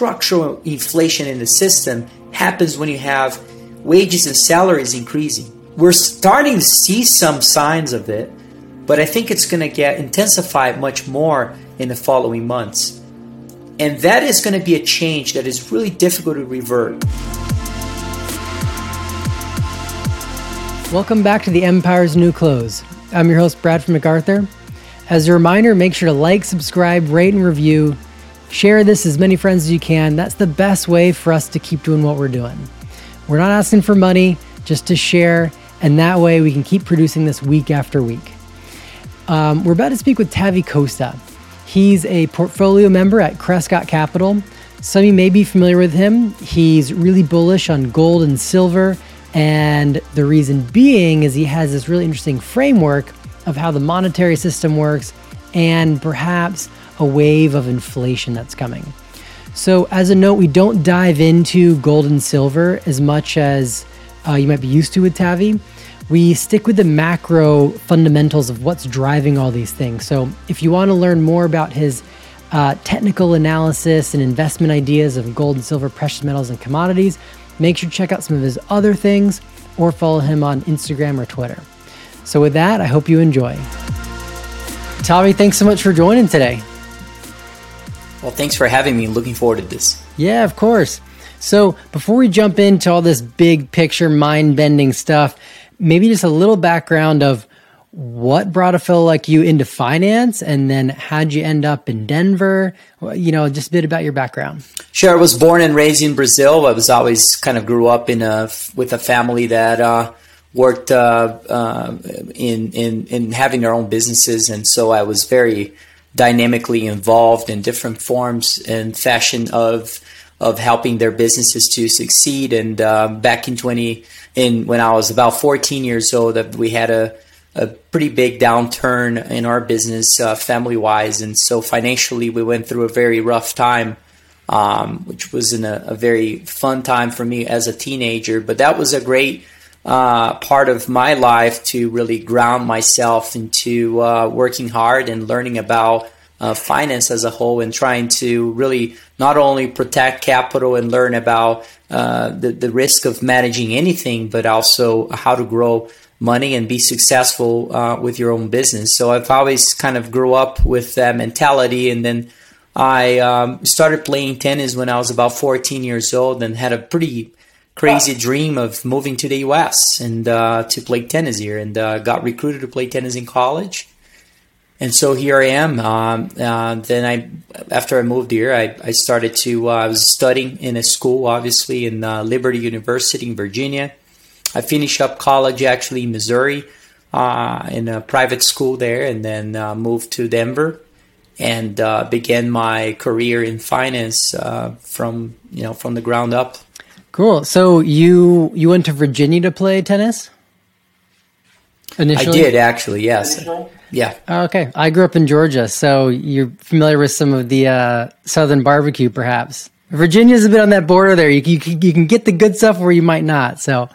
structural inflation in the system happens when you have wages and salaries increasing. We're starting to see some signs of it, but I think it's going to get intensified much more in the following months. And that is going to be a change that is really difficult to revert. Welcome back to the Empire's New Clothes. I'm your host, Brad Bradford MacArthur. As a reminder, make sure to like, subscribe, rate, and review. Share this as many friends as you can. That's the best way for us to keep doing what we're doing. We're not asking for money, just to share, and that way we can keep producing this week after week. Um, we're about to speak with Tavi Costa. He's a portfolio member at Crescat Capital. Some of you may be familiar with him. He's really bullish on gold and silver and the reason being is he has this really interesting framework of how the monetary system works and perhaps a wave of inflation that's coming. So, as a note, we don't dive into gold and silver as much as uh, you might be used to with Tavi. We stick with the macro fundamentals of what's driving all these things. So, if you want to learn more about his uh, technical analysis and investment ideas of gold and silver, precious metals, and commodities, Make sure to check out some of his other things or follow him on Instagram or Twitter. So, with that, I hope you enjoy. Tavi, thanks so much for joining today. Well, thanks for having me. Looking forward to this. Yeah, of course. So, before we jump into all this big picture, mind bending stuff, maybe just a little background of what brought a fellow like you into finance and then how'd you end up in denver you know just a bit about your background sure i was born and raised in brazil i was always kind of grew up in a with a family that uh, worked uh, uh, in, in in having their own businesses and so i was very dynamically involved in different forms and fashion of of helping their businesses to succeed and uh, back in 20 in when i was about 14 years old that we had a a pretty big downturn in our business, uh, family wise, and so financially we went through a very rough time, um, which was in a, a, very fun time for me as a teenager. But that was a great uh, part of my life to really ground myself into uh, working hard and learning about. Uh, finance as a whole and trying to really not only protect capital and learn about uh, the, the risk of managing anything, but also how to grow money and be successful uh, with your own business. So I've always kind of grew up with that mentality, and then I um, started playing tennis when I was about 14 years old, and had a pretty crazy dream of moving to the U.S. and uh, to play tennis here, and uh, got recruited to play tennis in college. And so here I am. Um, uh, then I, after I moved here, I, I started to. Uh, I was studying in a school, obviously in uh, Liberty University in Virginia I finished up college actually in Missouri uh, in a private school there, and then moved to Denver and began my career in finance from you know from the ground up. Cool. So you you went to Virginia to play tennis. Initially? I did actually. Yes. Yeah. Oh, okay. I grew up in Georgia, so you're familiar with some of the uh, Southern barbecue, perhaps. Virginia's a bit on that border there. You, you, you can get the good stuff where you might not. So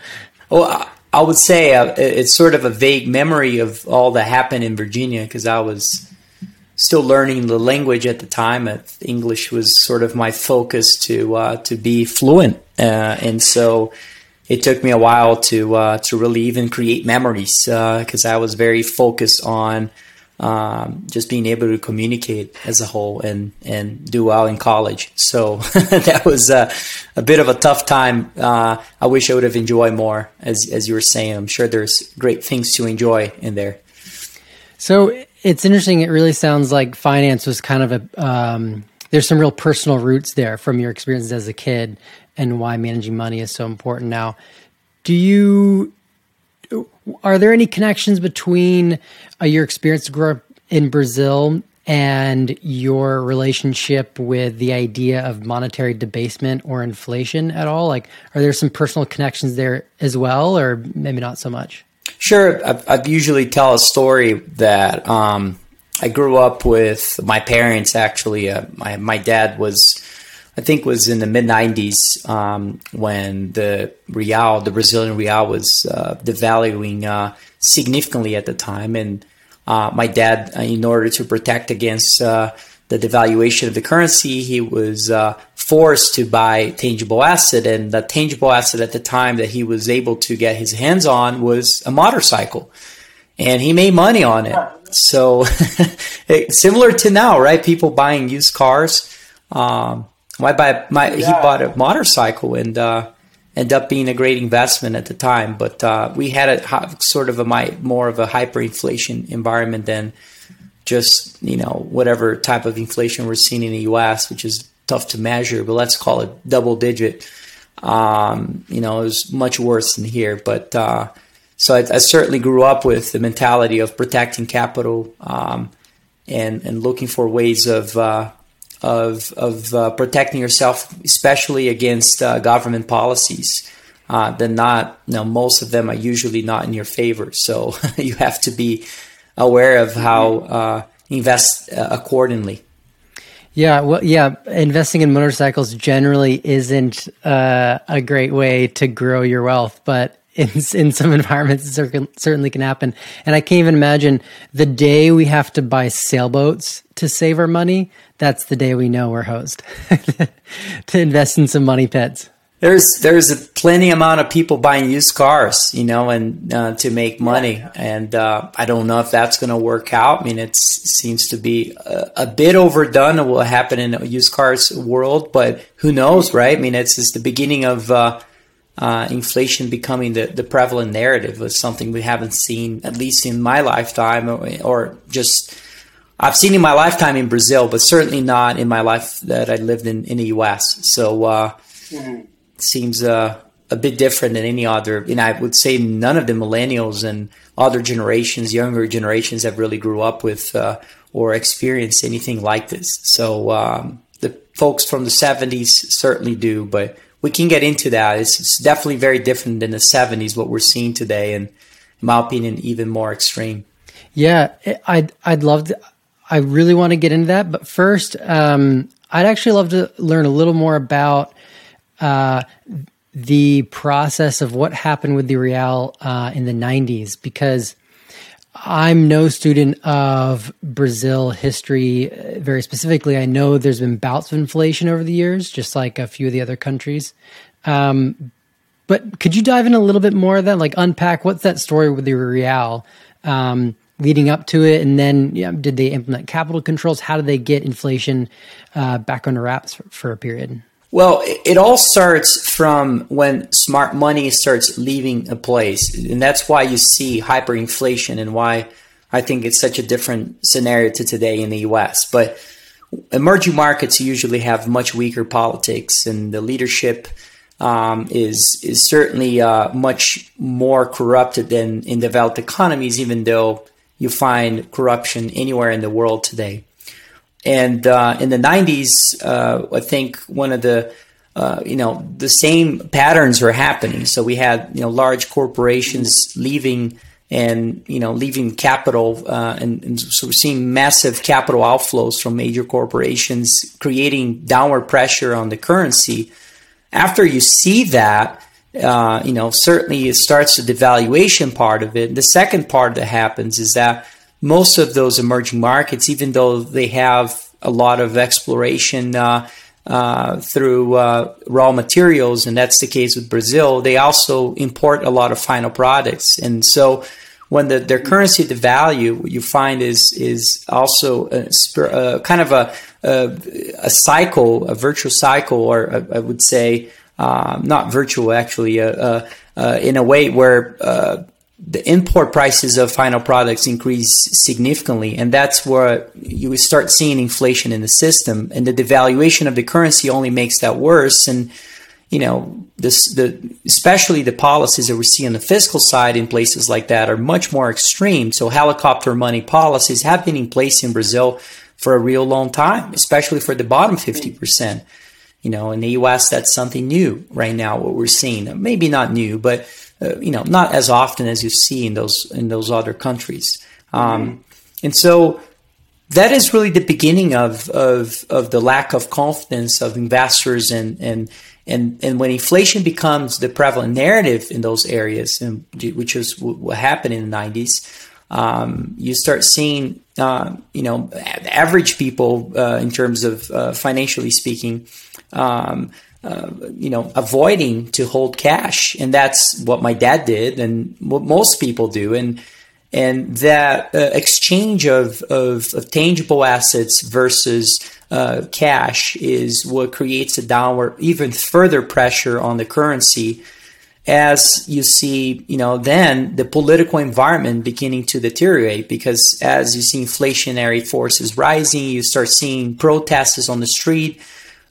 well, I would say uh, it's sort of a vague memory of all that happened in Virginia because I was still learning the language at the time. English was sort of my focus to uh, to be fluent, uh, and so it took me a while to uh, to really even create memories because uh, I was very focused on um, just being able to communicate as a whole and and do well in college. So that was uh, a bit of a tough time. Uh, I wish I would have enjoyed more, as as you were saying. I'm sure there's great things to enjoy in there. So it's interesting. It really sounds like finance was kind of a. Um, there's some real personal roots there from your experiences as a kid and why managing money is so important now. Do you are there any connections between uh, your experience growing up in Brazil and your relationship with the idea of monetary debasement or inflation at all? Like, are there some personal connections there as well, or maybe not so much? Sure. I've, I've usually tell a story that um, I grew up with my parents. Actually, uh, my my dad was I think was in the mid 90s um, when the real, the Brazilian real, was uh, devaluing uh, significantly at the time. And uh, my dad, uh, in order to protect against uh, the devaluation of the currency, he was uh, forced to buy tangible asset, and the tangible asset at the time that he was able to get his hands on was a motorcycle, and he made money on it. So similar to now, right? People buying used cars. Um, my, buy, my yeah. he bought a motorcycle and uh, ended up being a great investment at the time. But uh, we had a sort of a my, more of a hyperinflation environment than just you know whatever type of inflation we're seeing in the U.S., which is tough to measure. But let's call it double digit. Um, you know, it was much worse than here. But uh, so I, I, certainly grew up with the mentality of protecting capital um, and and looking for ways of uh, of of uh, protecting yourself, especially against uh, government policies. Uh, not, you know, most of them are usually not in your favor. So you have to be aware of how uh, invest uh, accordingly. Yeah, well, yeah, investing in motorcycles generally isn't uh, a great way to grow your wealth, but in, in some environments, it certainly can happen. And I can't even imagine the day we have to buy sailboats to save our money. That's the day we know we're hosed to invest in some money pits. There's there's a plenty amount of people buying used cars, you know, and uh, to make money, and uh, I don't know if that's going to work out. I mean, it seems to be a, a, bit overdone. What happened in a used cars world, but who knows, right? I mean, it's just the beginning of uh, uh, inflation becoming the, the prevalent narrative was something we haven't seen, at least in my lifetime, or, or, just I've seen in my lifetime in Brazil, but certainly not in my life that I lived in, in the US. So uh, mm-hmm. Seems uh, a bit different than any other. And I would say none of the millennials and other generations, younger generations, have really grew up with uh, or experienced anything like this. So um, the folks from the 70s certainly do, but we can get into that. It's, it's, definitely very different than the 70s, what we're seeing today, and in my opinion, even more extreme. Yeah, I'd, I'd love to, I really want to get into that. But first, um, I'd actually love to learn a little more about uh, the process of what happened with the Real uh, in the 90s, because I'm no student of Brazil history uh, very specifically. I know there's been bouts of inflation over the years, just like a few of the other countries. Um, but could you dive in a little bit more of that? Like unpack what's that story with the Real um, leading up to it, and then did they implement capital controls? How did they get inflation uh, back under wraps for, for a period? Well, it all starts from when smart money starts leaving a place. And that's why you see hyperinflation and why I think it's such a different scenario to today in the US. But emerging markets usually have much weaker politics, and the leadership um, is, is certainly uh, much more corrupted than in developed economies, even though you find corruption anywhere in the world today. And uh, in the 90s, uh, I think one of the uh, you know the same patterns were happening. So we had you know large corporations leaving and you know leaving capital, uh, and, and, so we're seeing massive capital outflows from major corporations, creating downward pressure on the currency. After you see that, uh, you know certainly it starts the devaluation part of it. The second part that happens is that most of those emerging markets, even though they have a lot of exploration uh, uh, through uh, raw materials, and that's the case with Brazil, they also import a lot of final products. And so when the, their currency devalue, what you find is is also a, a kind of a, a, a cycle, a virtual cycle, or I would say uh, not virtual actually, uh, uh, in a way where the import prices of final products increase significantly, and that's where you start seeing inflation in the system. And the devaluation of the currency only makes that worse. And you know, this the especially the policies that we see on the fiscal side in places like that are much more extreme. So helicopter money policies have been in place in Brazil for a real long time, especially for the bottom fifty percent. You know, in the U.S., that's something new right now. What we're seeing, maybe not new, but uh, you know, not as often as you see in those in those other countries. Um. And so that is really the beginning of, of of the lack of confidence of investors and and and and when inflation becomes the prevalent narrative in those areas, and which is what happened in the '90s. um, you start seeing, uh, you know, average people uh, in terms of uh, financially speaking, um, uh, you know, avoiding to hold cash, and that's what my dad did, and what most people do, and and that uh, exchange of, of, of tangible assets versus uh, cash is what creates a downward, even further pressure on the currency. As you see, you know, then the political environment beginning to deteriorate because as you see inflationary forces rising, you start seeing protests on the street,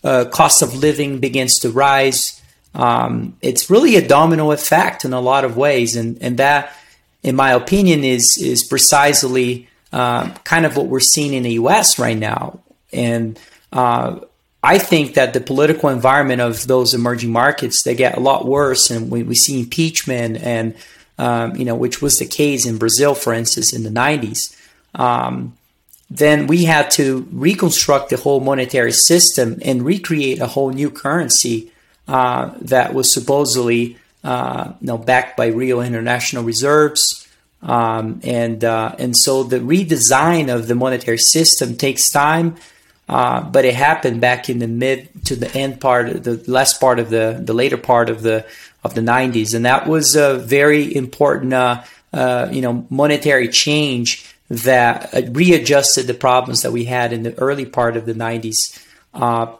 uh, cost of living begins to rise. Um, it's really a domino effect in a lot of ways, and and that, in my opinion, is is precisely uh, kind of what we're seeing in the U.S. right now, and. Uh, I think that the political environment of those emerging markets they get a lot worse, and we, we see impeachment, and um, you know, which was the case in Brazil, for instance, in the '90s. Um, then we had to reconstruct the whole monetary system and recreate a whole new currency uh, that was supposedly, uh, you know, backed by real international reserves. Um, and uh, and so the redesign of the monetary system takes time uh, but it happened back in the mid to the end part, the last part of the the later part of the of the 90s, and that was a very important, uh, uh, you know, monetary change that uh, readjusted the problems that we had in the early part of the 90s. Uh,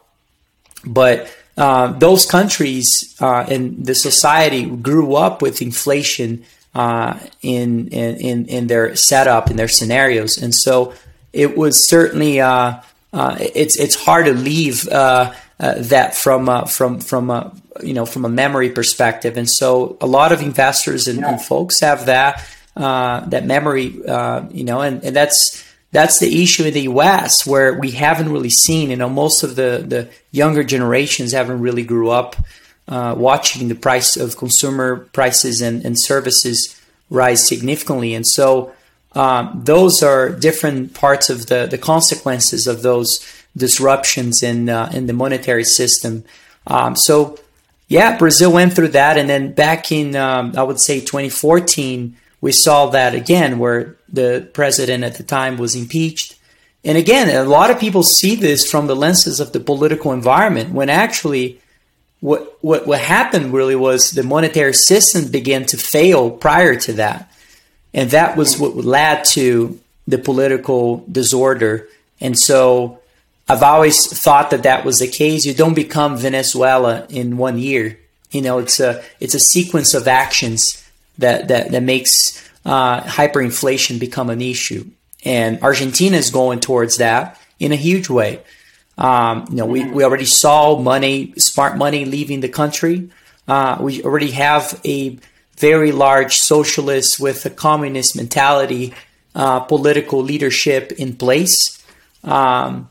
but uh, those countries and the society grew up with inflation in, in in their setup in their scenarios, and so it was certainly uh, it's it's hard to leave uh, uh, that from uh, from from a you know from a memory perspective, and so a lot of investors and, yeah. and folks have that uh, that memory, uh, you know, and, and that's that's the issue in the U.S. where we haven't really seen, you know, most of the the younger generations haven't really grew up watching the price of consumer prices and, and services rise significantly, and so um, those are different parts of the, the consequences of those disruptions in uh, in the monetary system. Um, so, yeah, Brazil went through that, and then back in um, I would say 2014, we saw that again, where the president at the time was impeached. And again, a lot of people see this from the lenses of the political environment, when actually, what what what happened really was the monetary system began to fail prior to that. And that was what led to the political disorder. And so I've always thought that that was the case. You don't become Venezuela in one year. You know, it's a it's a sequence of actions that that that makes uh, hyperinflation become an issue. And Argentina is going towards that in a huge way. Um, you know, we, we already saw money, smart money leaving the country. Uh, we already have a very large socialist with a communist mentality, uh, political leadership in place. Um,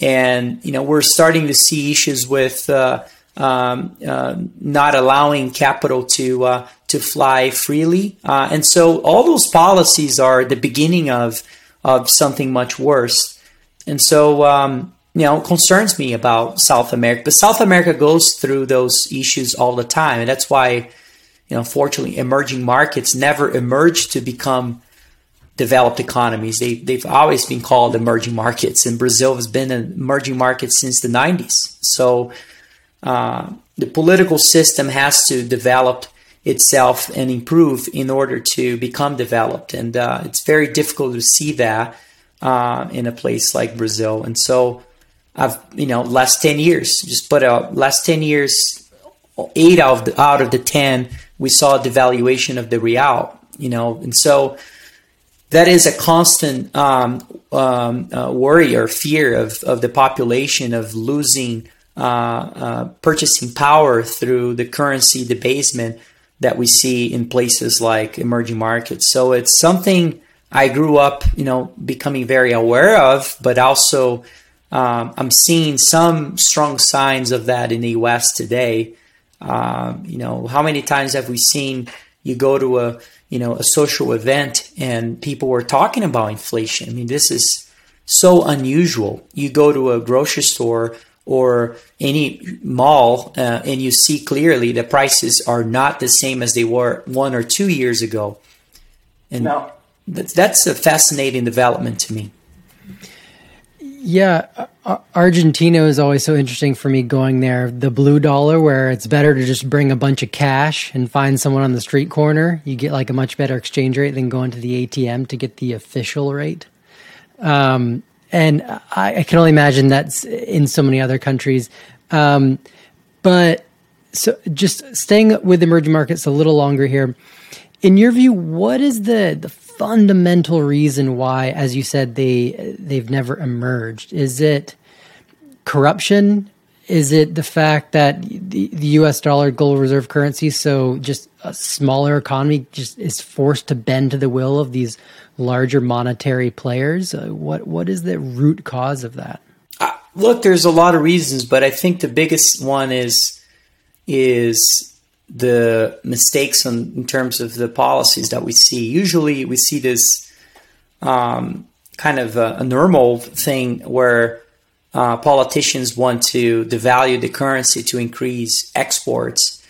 and, you know, we're starting to see issues with uh, um, uh, not allowing capital to, uh, to fly freely. Uh, and so all those policies are the beginning of, of something much worse. And so, um, you know, concerns me about South America. But South America goes through those issues all the time. And that's why you know, fortunately, emerging markets never emerged to become developed economies. They, they've always been called emerging markets, and Brazil has been an emerging market since the 90s. So uh, the political system has to develop itself and improve in order to become developed. And uh, it's very difficult to see that uh, in a place like Brazil. And so I've, you know, last 10 years, just put out last 10 years, eight out of the, out of the 10 we saw a devaluation of the real, you know, and so that is a constant um, um, uh, worry or fear of, of the population of losing uh, uh, purchasing power through the currency debasement that we see in places like emerging markets. So it's something I grew up, you know, becoming very aware of, but also um, I'm seeing some strong signs of that in the U.S. today. Um, you know, how many times have we seen you go to a you know a social event and people were talking about inflation? I mean, this is so unusual. You go to a grocery store or any mall uh, and you see clearly the prices are not the same as they were one or two years ago. And now, that's, that's a fascinating development to me. Yeah, Argentina is always so interesting for me going there. The blue dollar, where it's better to just bring a bunch of cash and find someone on the street corner. You get like a much better exchange rate than going to the ATM to get the official rate. Um, and I, I, can only imagine that's in so many other countries. Um, but so just staying with emerging markets a little longer here. In your view, what is the, the fundamental reason why, as you said, they they've never emerged? Is it corruption? Is it the fact that the, the U.S. dollar, global reserve currency, so just a smaller economy, just is forced to bend to the will of these larger monetary players? Uh, what what is the root cause of that? Uh, look, there's a lot of reasons, but I think the biggest one is is the mistakes in terms of the policies that we see. Usually, we see this um, kind of a, a, normal thing where uh, politicians want to devalue the currency to increase exports.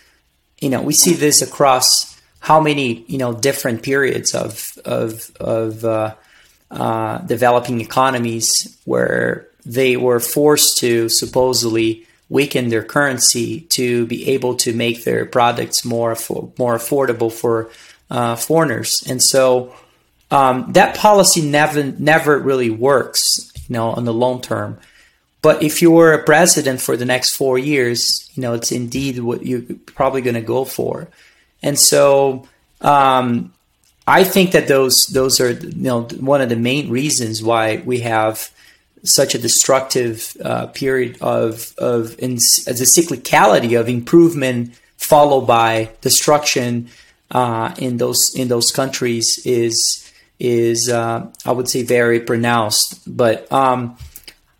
You know, we see this across how many you know different periods of of of uh, uh, developing economies where they were forced to supposedly weaken their currency to be able to make their products more more affordable for uh, foreigners. And so um, that policy never never really works, you know, on the long term. But if you were a president for the next four years, you know, it's indeed what you're probably going to go for. And so um, I think that those those are you know one of the main reasons why we have such a destructive uh, period of of in, a cyclicality of improvement followed by destruction uh, in those in those countries is is uh, I would say very pronounced. But um,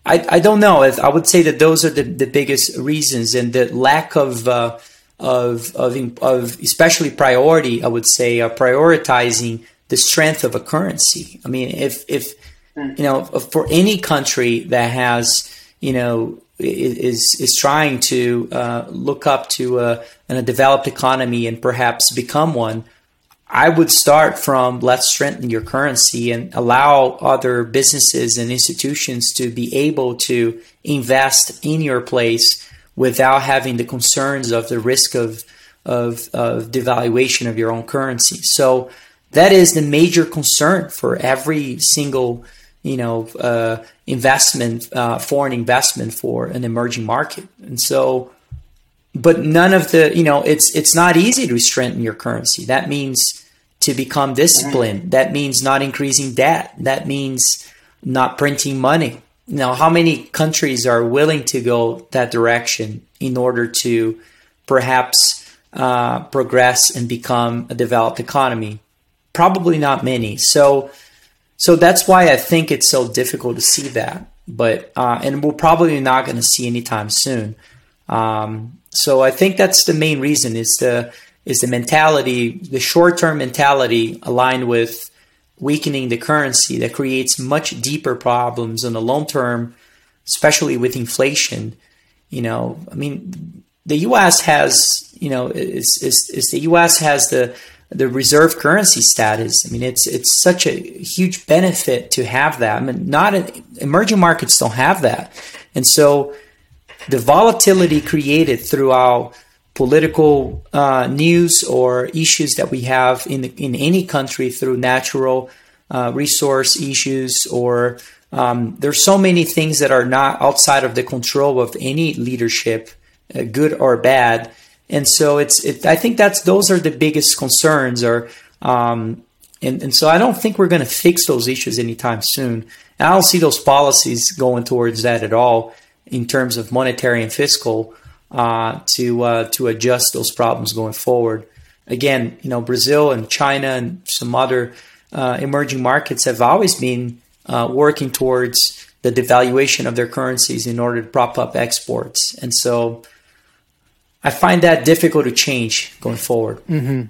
I, I don't know. I would say that those are the, the biggest reasons, and the lack of uh, of, of of especially priority. I would say uh, prioritizing the strength of a currency. I mean, if if you know, for any country that has, you know, is is trying to uh, look up to a, a developed economy and perhaps become one, I would start from let's strengthen your currency and allow other businesses and institutions to be able to invest in your place without having the concerns of the risk of of, of devaluation of your own currency. So that is the major concern for every single you know, uh, investment, uh, foreign investment for an emerging market. And so, but none of the, you know, it's it's not easy to strengthen your currency. That means to become disciplined. That means not increasing debt. That means not printing money. Now, how many countries are willing to go that direction in order to perhaps uh, progress and become a developed economy? Probably not many. So so that's why I think it's so difficult to see that. But uh, and we're probably not going to see anytime soon. Um, so I think that's the main reason is the is the mentality, the short term mentality aligned with weakening the currency that creates much deeper problems in the long term, especially with inflation. You know, I mean, the U.S. has you know is is, is the U.S. has the the reserve currency status. I mean, it's it's such a huge benefit to have that. I mean, not emerging markets don't have that, and so the volatility created throughout political uh, news or issues that we have in the, in any country through natural uh, resource issues or um, there's so many things that are not outside of the control of any leadership, uh, good or bad, and so it's it, I think that's those are the biggest concerns or um, and, and so I don't think we're going to fix those issues anytime soon. And I don't see those policies going towards that at all in terms of monetary and fiscal uh, to uh, to adjust those problems going forward. Again, you know, Brazil and China and some other uh, emerging markets have always been uh, working towards the devaluation of their currencies in order to prop up exports. And so I find that difficult to change going forward. Mm-hmm.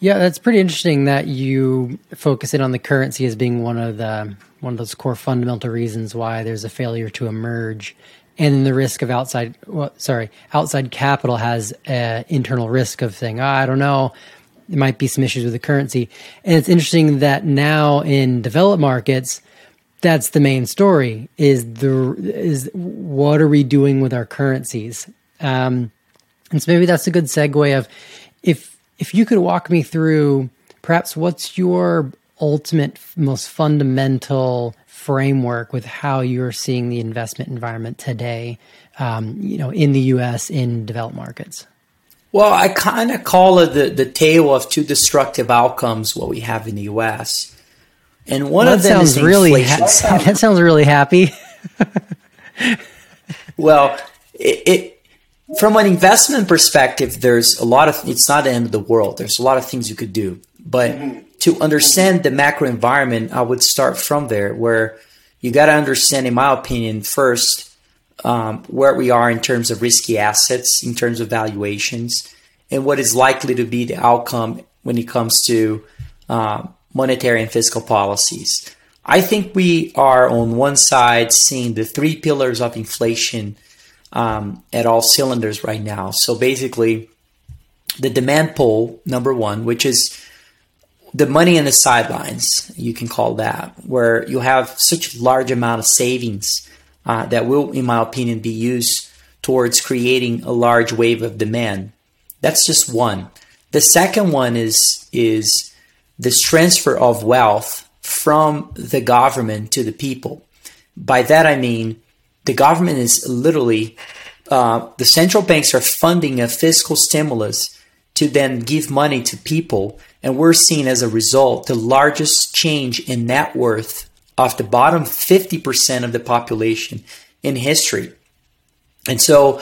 Yeah, that's pretty interesting that you focus in on the currency as being one of the one of those core fundamental reasons why there's a failure to emerge, and the risk of outside well, sorry outside capital has internal risk of saying oh, I don't know it might be some issues with the currency. And it's interesting that now in developed markets, that's the main story is the is what are we doing with our currencies um, and so maybe that's a good segue of if if you could walk me through perhaps what's your ultimate most fundamental framework with how you're seeing the investment environment today um, you know in the us in developed markets well i kind of call it the, the tale of two destructive outcomes what we have in the us and one well, of them sounds really ha- that sounds really happy. well, it, it, from an investment perspective, there's a lot of it's not the end of the world. There's a lot of things you could do, but mm-hmm. To understand the macro environment, I would start from there, where you got to understand, in my opinion, first um, where we are in terms of risky assets, in terms of valuations, and what is likely to be the outcome when it comes to um, monetary and fiscal policies. I think we are on one side seeing the three pillars of inflation um, at all cylinders right now. So basically, the demand pull, number one, which is the money in the sidelines, you can call that, where you have such large amount of savings uh, that will, in my opinion, be used towards creating a large wave of demand. That's just one. The second one is is this transfer of wealth from the government to the people. By that I mean the government is literally, uh, the central banks are funding a fiscal stimulus to then give money to people. And we're seeing as a result the largest change in net worth of the bottom 50% of the population in history. And so,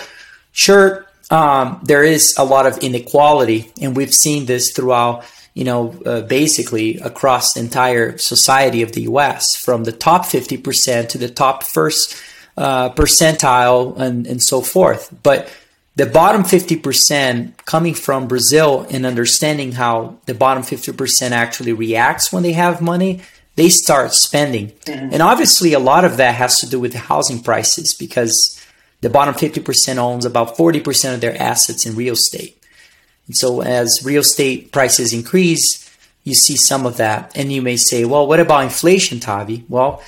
sure, um, there is a lot of inequality, and we've seen this throughout you know, uh, basically across the entire society of the US, from the top 50% to the top first uh, percentile and, and so forth. But the bottom 50% coming from Brazil and understanding how the bottom 50% actually reacts when they have money, they start spending. Mm-hmm. And obviously, a lot of that has to do with the housing prices because the bottom 50% owns about 40% of their assets in real estate. And so as real estate prices increase, you see some of that. And you may say, well, what about inflation, Tavi? Well,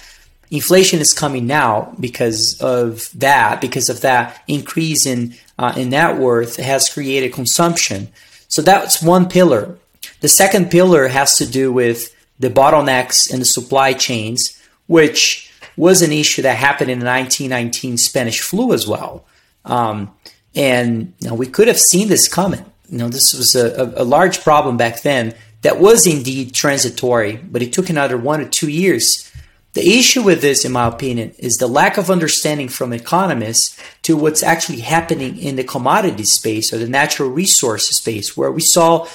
inflation is coming now because of that, because of that increase in, uh, in net worth has created consumption. So that's one pillar. The second pillar has to do with the bottlenecks in the supply chains, which was an issue that happened in the 1919 Spanish flu as well. Um, and you know, we could have seen this coming you know, this was a, a, large problem back then that was indeed transitory, but it took another one or two years. The issue with this, in my opinion, is the lack of understanding from economists to what's actually happening in the commodity space or the natural resources space, where we saw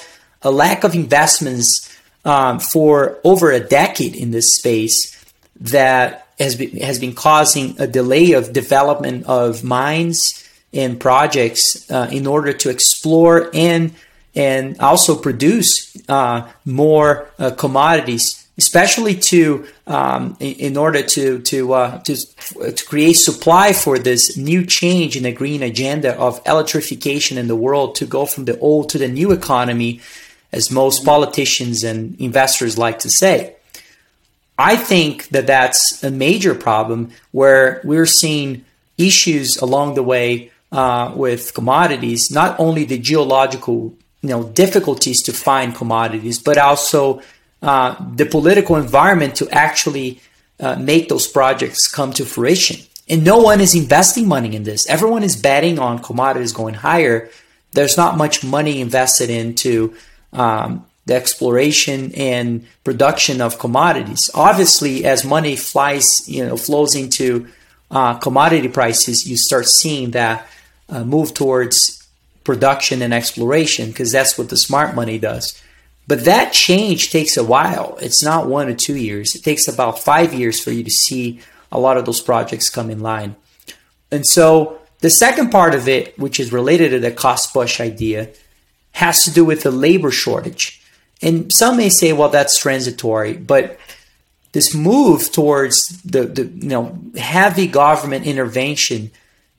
a lack of investments um, for over a decade in this space that has been, has been causing a delay of development of mines and projects uh, in order to explore and and also produce uh, more uh, commodities, especially to um, in, order to to, uh, to to create supply for this new change in the green agenda of electrification in the world to go from the old to the new economy, as most politicians and investors like to say. I think that that's a major problem where we're seeing issues along the way uh, with commodities, not only the geological you know difficulties to find commodities, but also uh, the political environment to actually uh, make those projects come to fruition. And no one is investing money in this. Everyone is betting on commodities going higher. There's not much money invested into um, the exploration and production of commodities. Obviously, as money flies, you know, flows into uh, commodity prices, you start seeing that uh, move towards production and exploration because that's what the smart money does. But that change takes a while. It's not one or two years. It takes about five years for you to see a lot of those projects come in line. And so the second part of it, which is related to the cost push idea, has to do with the labor shortage. And some may say, well, that's transitory, but this move towards the, the you know heavy government intervention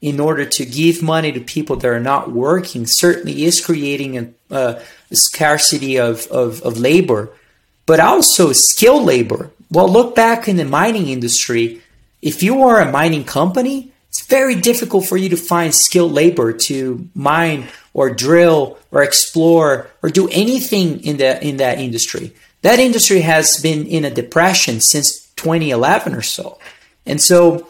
in order to give money to people that are not working certainly is creating a, a scarcity of, of, of labor, but also skilled labor. Well, look back in the mining industry. If you are a mining company, it's very difficult for you to find skilled labor to mine or drill or explore or do anything in the in that industry. That industry has been in a depression since 2011 or so. And so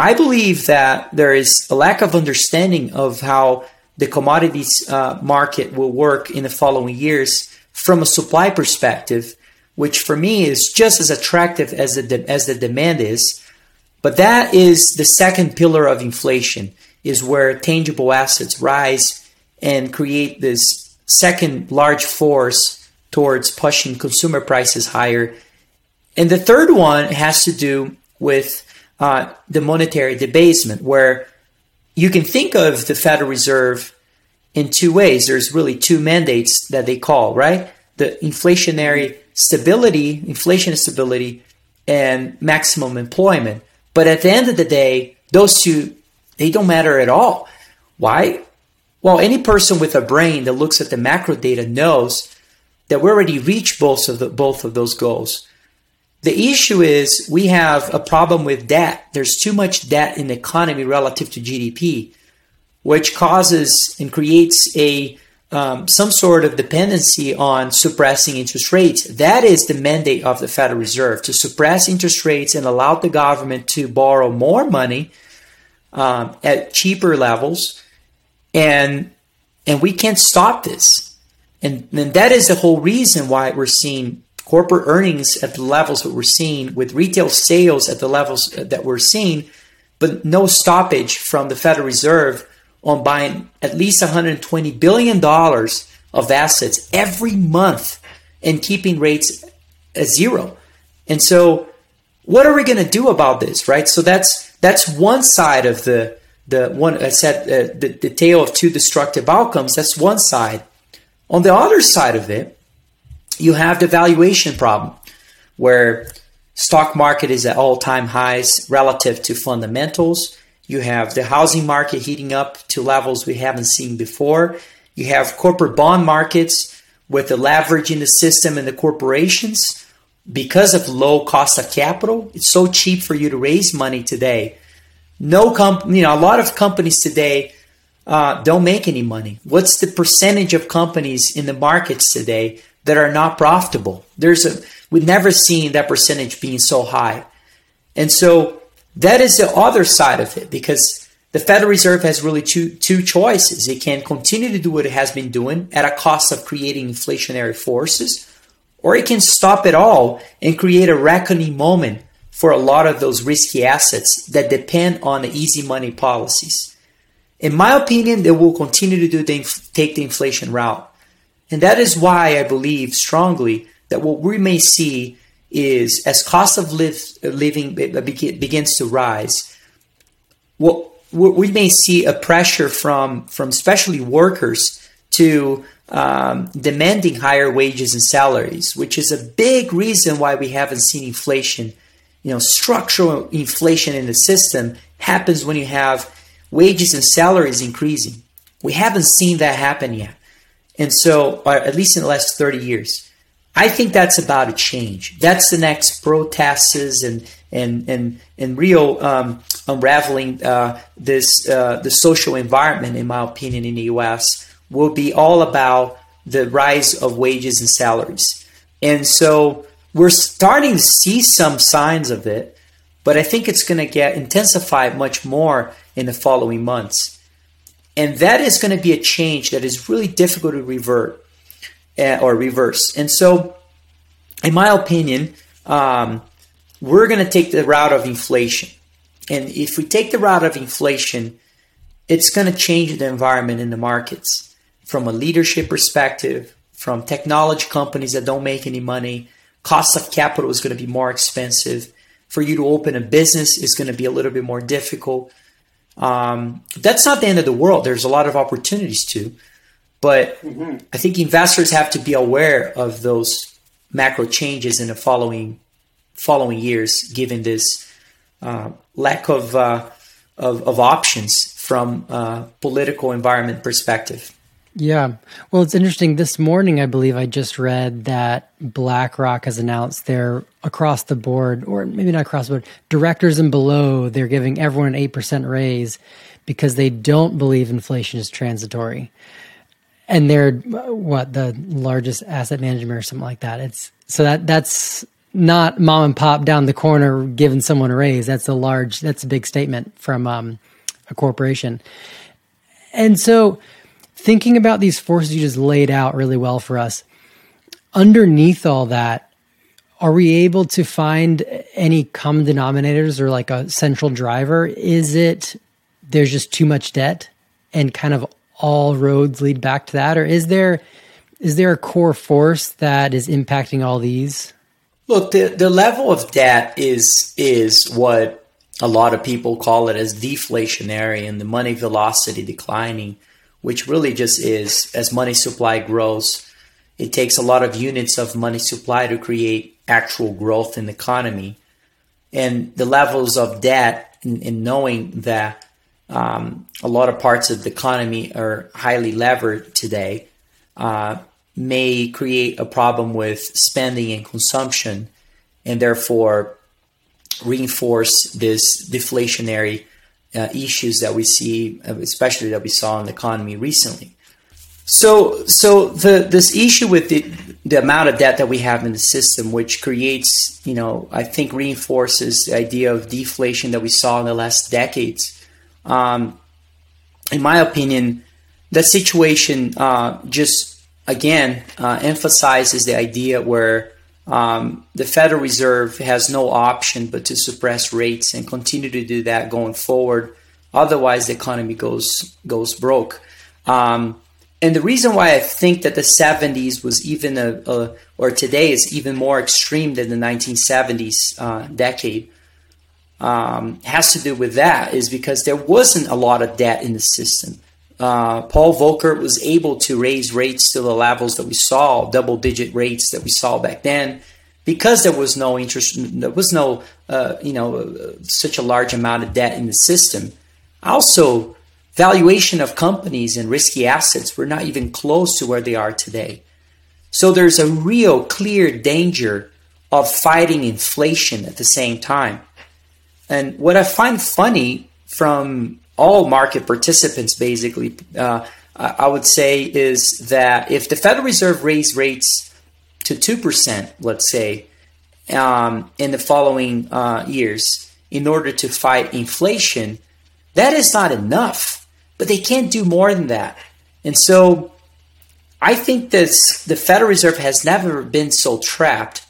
I believe that there is a lack of understanding of how the commodities uh, market will work in the following years from a supply perspective, which for me is just as attractive as the, de- as the demand is. But that is the second pillar of inflation, is where tangible assets rise and create this second large force towards pushing consumer prices higher. And the third one has to do with uh, the monetary debasement, where you can think of the Federal Reserve in two ways. There's really two mandates that they call, right? The inflationary stability, inflation stability, and maximum employment. But at the end of the day, those two, they don't matter at all. Why? Well, any person with a brain that looks at the macro data knows that we already reached both of the, both of those goals. The issue is we have a problem with debt. There's too much debt in the economy relative to GDP, which causes and creates a um, some sort of dependency on suppressing interest rates. That is the mandate of the Federal Reserve to suppress interest rates and allow the government to borrow more money um, at cheaper levels, and and we can't stop this. And, and that is the whole reason why we're seeing corporate earnings at the levels that we're seeing, with retail sales at the levels that we're seeing, but no stoppage from the Federal Reserve on buying at least $120 billion of assets every month and keeping rates at zero. And so, what are we going to do about this, right? So that's that's one side of the the one I said uh, the, the tale of two destructive outcomes. That's one side. On the other side of it, you have the valuation problem where stock market is at all-time highs relative to fundamentals. You have the housing market heating up to levels we haven't seen before. You have corporate bond markets with the leverage in the system and the corporations because of low cost of capital. It's so cheap for you to raise money today. No company, you know, a lot of companies today uh, don't make any money. What's the percentage of companies in the markets today that are not profitable. There's a we've never seen that percentage being so high. And so that is the other side of it because the Federal Reserve has really two two choices. It can continue to do what it has been doing at a cost of creating inflationary forces, or it can stop it all and create a reckoning moment for a lot of those risky assets that depend on the easy money policies. In my opinion, they will continue to do the, take the inflation route. And that is why I believe strongly that what we may see is as cost of live, living begins to rise, what we may see a pressure from from especially workers to um, demanding higher wages and salaries, which is a big reason why we haven't seen inflation. You know, structural inflation in the system happens when you have wages and salaries increasing. We haven't seen that happen yet. And so, or at least in the last 30 years, I think that's about to change. That's the next protests and and and and real um, unraveling uh, this uh, the social environment, in my opinion, in the U.S. will be all about the rise of wages and salaries. And so we're starting to see some signs of it, but I think it's going to get intensified much more in the following months. And that is going to be a change that is really difficult to revert uh, or reverse. And so, in my opinion, um, we're going to take the route of inflation. And if we take the route of inflation, it's going to change the environment in the markets from a leadership perspective, from technology companies that don't make any money. Cost of capital is going to be more expensive. For you to open a business is going to be a little bit more difficult. Um, that's not the end of the world. There's a lot of opportunities too, but mm-hmm. I think investors have to be aware of those macro changes in the following following years, given this uh, lack of uh, of, of options from a political environment perspective. Yeah. Well, it's interesting. This morning, I believe I just read that BlackRock has announced they're across the board, or maybe not across the board, directors and below, they're giving everyone an 8% raise because they don't believe inflation is transitory. And they're what the largest asset management or something like that. It's so that that's not mom and pop down the corner giving someone a raise. That's a large, that's a big statement from um, a corporation. And so, thinking about these forces you just laid out really well for us, underneath all that, are we able to find any common denominators or like a central driver? Is it there's just too much debt and kind of all roads lead back to that? Or is there is there a core force that is impacting all these? Look, the, the level of debt is is what a lot of people call it as deflationary and the money velocity declining which really just is as money supply grows, it takes a lot of units of money supply to create actual growth in the economy. And the levels of debt, in, knowing that um, a lot of parts of the economy are highly levered today, uh, may create a problem with spending and consumption, and therefore reinforce this deflationary uh, issues that we see, especially that we saw in the economy recently. So, so the this issue with the the amount of debt that we have in the system, which creates, you know, I think reinforces the idea of deflation that we saw in the last decades. Um, in my opinion, that situation uh, just again uh, emphasizes the idea where um, the Federal Reserve has no option but to suppress rates and continue to do that going forward. Otherwise, the economy goes goes broke. Um, and the reason why I think that the 70s was even a, a, or today is even more extreme than the 1970s uh, decade um, has to do with that is because there wasn't a lot of debt in the system. Uh, Paul Volcker was able to raise rates to the levels that we saw, double digit rates that we saw back then, because there was no interest, there was no, uh, you know, such a large amount of debt in the system. Also, valuation of companies and risky assets were not even close to where they are today. So there's a real clear danger of fighting inflation at the same time. And what I find funny from all market participants basically, uh, I would say, is that if the Federal Reserve raised rates to 2%, let's say, um, in the following uh, years in order to fight inflation, that is not enough. But they can't do more than that. And so I think this, the Federal Reserve has never been so trapped.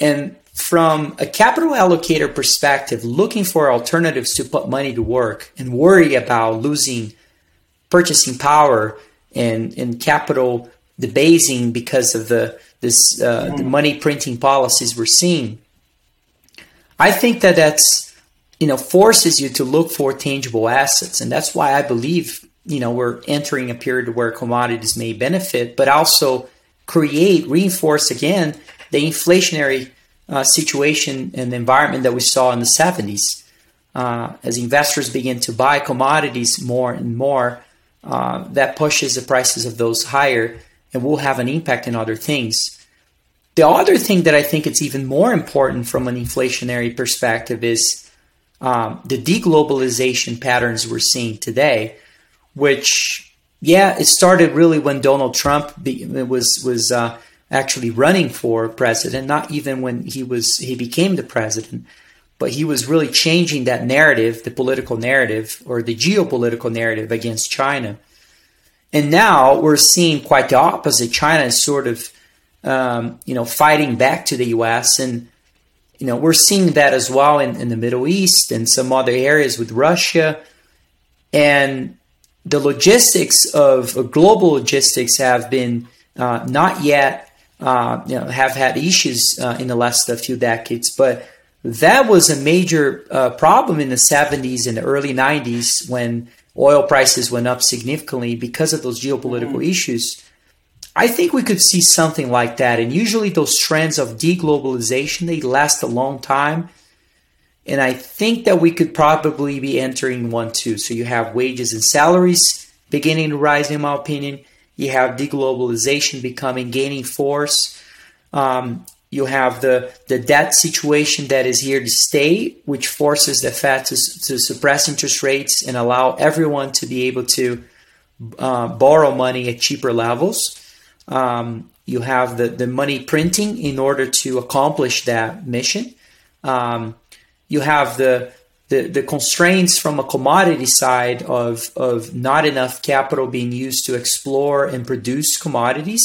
And from a capital allocator perspective, looking for alternatives to put money to work and worry about losing purchasing power and, and capital debasing because of the this uh, the money printing policies we're seeing. I think that that's you know forces you to look for tangible assets, and that's why I believe you know we're entering a period where commodities may benefit, but also create reinforce again the inflationary uh, situation and environment that we saw in the 70s. Uh, as investors begin to buy commodities more and more, uh, that pushes the prices of those higher and will have an impact in other things. The other thing that I think it's even more important from an inflationary perspective is um, the deglobalization patterns we're seeing today, which, yeah, it started really when Donald Trump be, was was uh, actually running for president, not even when he was he became the president, but he was really changing that narrative, the political narrative or the geopolitical narrative against China. And now we're seeing quite the opposite. China is sort of um, you know fighting back to the U.S. and you know we're seeing that as well in, in the Middle East and some other areas with Russia and the logistics of global logistics have been uh, not yet uh, you know, have had issues uh, in the last few decades. But that was a major uh, problem in the 70s and the early 90s when oil prices went up significantly because of those geopolitical mm. issues. I think we could see something like that. And usually those trends of deglobalization, they last a long time. And I think that we could probably be entering one too. So you have wages and salaries beginning to rise, in my opinion. You have deglobalization becoming gaining force. Um, you have the, the debt situation that is here to stay, which forces the Fed to, to suppress interest rates and allow everyone to be able to uh, borrow money at cheaper levels. Um, you have the, the money printing in order to accomplish that mission. Um, you have the, the, the constraints from a commodity side of, of not enough capital being used to explore and produce commodities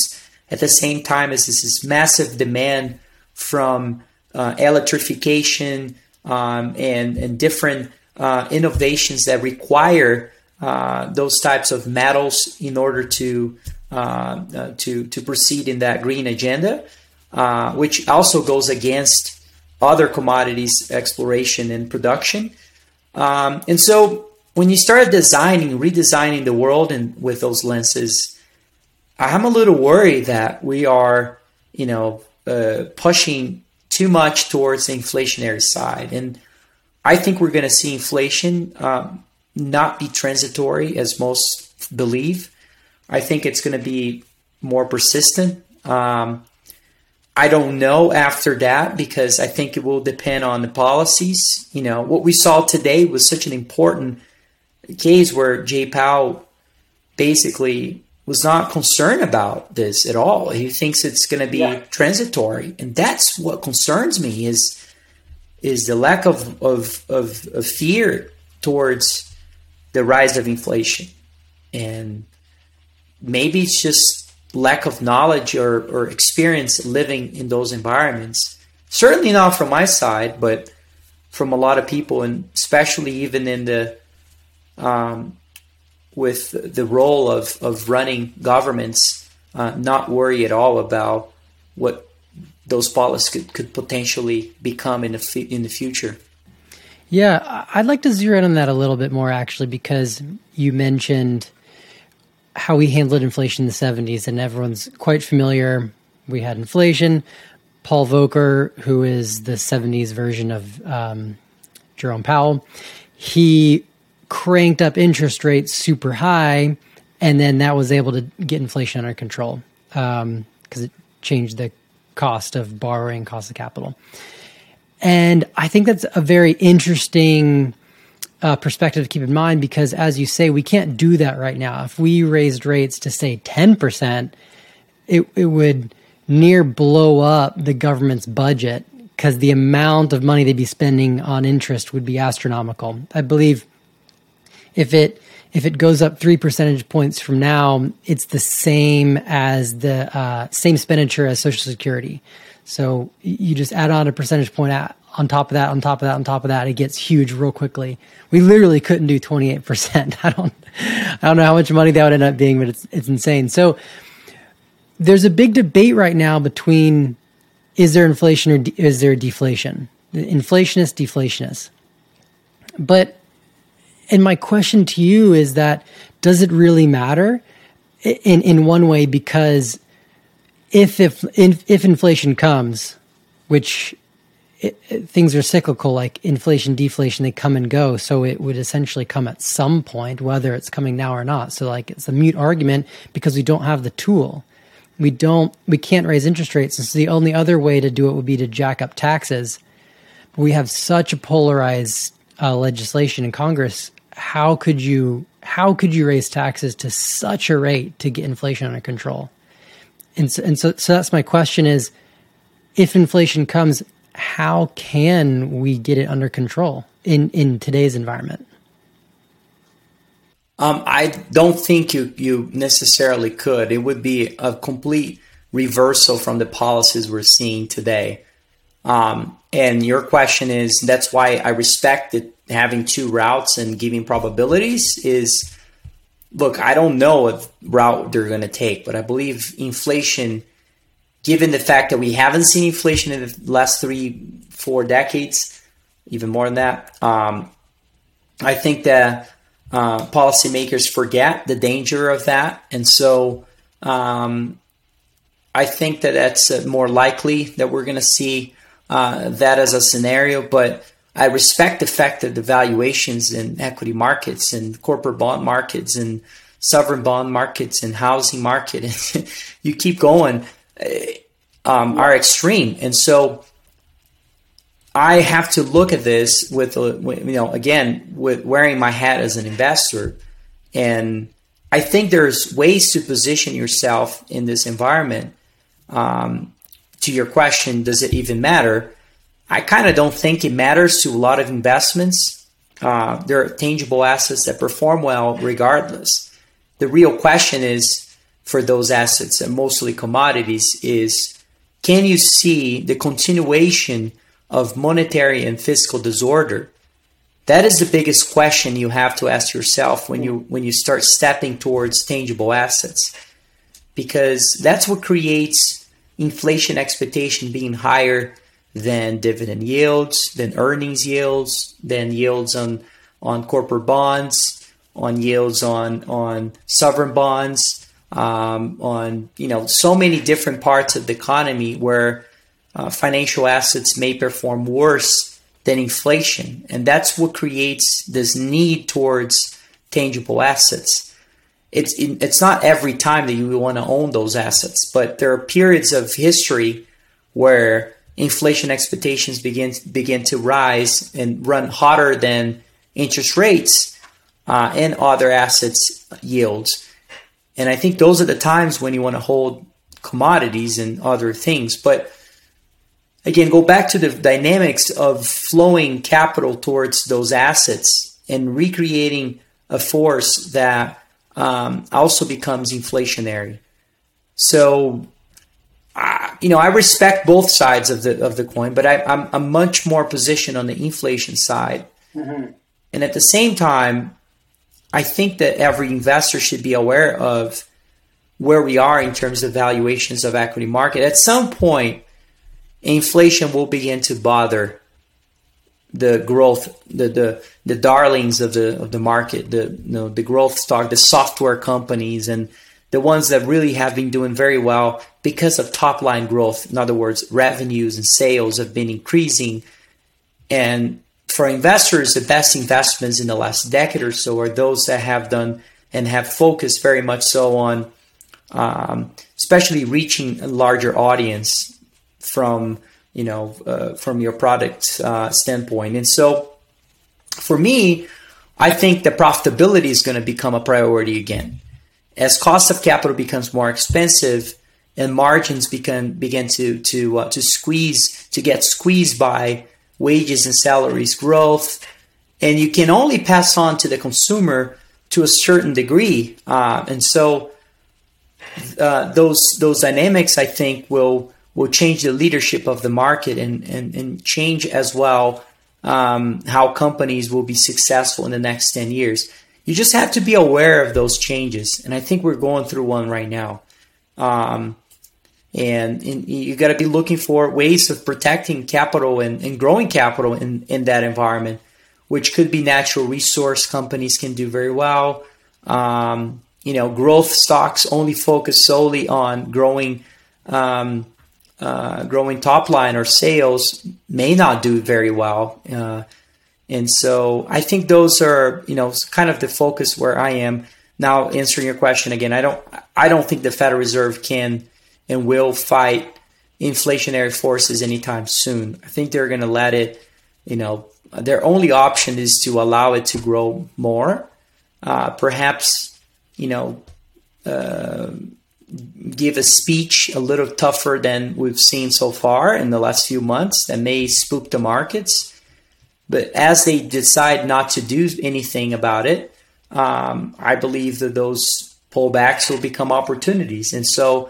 at the same time as this is massive demand from uh, electrification um, and, and different uh, innovations that require uh, those types of metals in order to uh, uh, to to proceed in that green agenda, uh, which also goes against other commodities exploration and production. Um, and so when you start designing, redesigning the world and with those lenses, I'm a little worried that we are, you know, uh, pushing too much towards the inflationary side. And I think we're going to see inflation um, not be transitory as most believe. I think it's going to be more persistent. Um, I don't know after that because I think it will depend on the policies. You know, what we saw today was such an important case where Jay Powell basically was not concerned about this at all. He thinks it's going to be yeah. transitory, and that's what concerns me is is the lack of, of of, of fear towards the rise of inflation, and maybe it's just lack of knowledge or, or experience living in those environments. Certainly not from my side, but from a lot of people, and especially even in the um, with the role of, of running governments uh, not worry at all about what those policies could, could potentially become in the, in the future. Yeah, I'd like to zero in on that a little bit more actually, because you mentioned how we handled inflation in the 70s, and everyone's quite familiar. We had inflation. Paul Volcker, who is the 70s version of um, Jerome Powell, he cranked up interest rates super high, and then that was able to get inflation under control because um, it changed the cost of borrowing, cost of capital. And I think that's a very interesting uh, perspective to keep in mind because, as you say, we can't do that right now. If we raised rates to say 10%, it, it would near blow up the government's budget because the amount of money they'd be spending on interest would be astronomical. I believe if it if it goes up three percentage points from now, it's the same as the uh, same expenditure as Social Security. So you just add on a percentage point at, on top of that, on top of that, on top of that, it gets huge real quickly. We literally couldn't do twenty eight percent. I don't, I don't know how much money that would end up being, but it's it's insane. So there's a big debate right now between is there inflation or de- is there deflation? Inflationist, deflationist. But and my question to you is that does it really matter in in one way because if if if inflation comes which it, it, things are cyclical like inflation deflation they come and go. So it would essentially come at some point whether it's coming now or not. So like it's a mute argument because we don't have the tool. We don't we can't raise interest rates. And so the only other way to do it would be to jack up taxes. We have such a polarized uh, legislation in congress. How could you how could you raise taxes to such a rate to get inflation under control? And so, and so, so that's my question is if inflation comes, how can we get it under control in, in today's environment? Um, I don't think you, you necessarily could. It would be a complete reversal from the policies we're seeing today. Um, and your question is that's why I respect it having two routes and giving probabilities is look, I don't know what route they're going to take, but I believe inflation, given the fact that we haven't seen inflation in the last three, four decades, even more than that, um, I think that uh, policymakers forget the danger of that. And so um, I think that that's uh, more likely that we're going to see uh, that as a scenario. But I respect the fact that the valuations in equity markets and corporate bond markets and sovereign bond markets and housing market, and you keep going, um, are extreme. And so I have to look at this with, you know, again, with wearing my hat as an investor. And I think there's ways to position yourself in this environment. Um, to your question, does it even matter? I kind of don't think it matters to a lot of investments. Uh, there are tangible assets that perform well regardless. The real question is for those assets and mostly commodities is can you see the continuation of monetary and fiscal disorder? That is the biggest question you have to ask yourself when you when you start stepping towards tangible assets. Because that's what creates inflation expectation being higher than dividend yields, than earnings yields, than yields on on corporate bonds, on yields on on sovereign bonds, um, on you know so many different parts of the economy where uh, financial assets may perform worse than inflation, and that's what creates this need towards tangible assets. It's it's not every time that you want to own those assets, but there are periods of history where inflation expectations begin begin to rise and run hotter than interest rates uh, and other assets yields. And I think those are the times when you want to hold commodities and other things. But again, go back to the dynamics of flowing capital towards those assets and recreating a force that um, also becomes inflationary. So you know, I respect both sides of the of the coin, but I, am I'm, I'm much more positioned on the inflation side. Mm-hmm. And at the same time, I think that every investor should be aware of where we are in terms of valuations of equity market. At some point, inflation will begin to bother the growth, the the, the darlings of the of the market, the you know, the growth stock, the software companies, and the ones that really have been doing very well because of top line growth. In other words, revenues and sales have been increasing. And for investors, the best investments in the last decade or so are those that have done and have focused very much so on, um, especially reaching a larger audience from you know uh, from your product uh, standpoint. And so, for me, I think the profitability is going to become a priority again as cost of capital becomes more expensive and margins begin begin to to uh, to squeeze to get squeezed by wages and salaries growth, and you can only pass on to the consumer to a certain degree, uh, and so uh, those those dynamics I think will will change the leadership of the market and and, and change as well um, how companies will be successful in the next ten years you just have to be aware of those changes. And I think we're going through one right now. Um, and, and, you got to be looking for ways of protecting capital and, and growing capital in, in that environment, which could be natural resource companies can do very well. Um, you know, growth stocks only focus solely on growing um, uh, growing top line or sales may not do very well. Uh, and so I think those are, you know, kind of the focus where I am now answering your question again. I don't, I don't think the Federal Reserve can and will fight inflationary forces anytime soon. I think they're going to let it, you know, their only option is to allow it to grow more. Uh, perhaps, you know, uh, give a speech a little tougher than we've seen so far in the last few months that may spook the markets. But as they decide not to do anything about it, um, I believe that those pullbacks will become opportunities. And so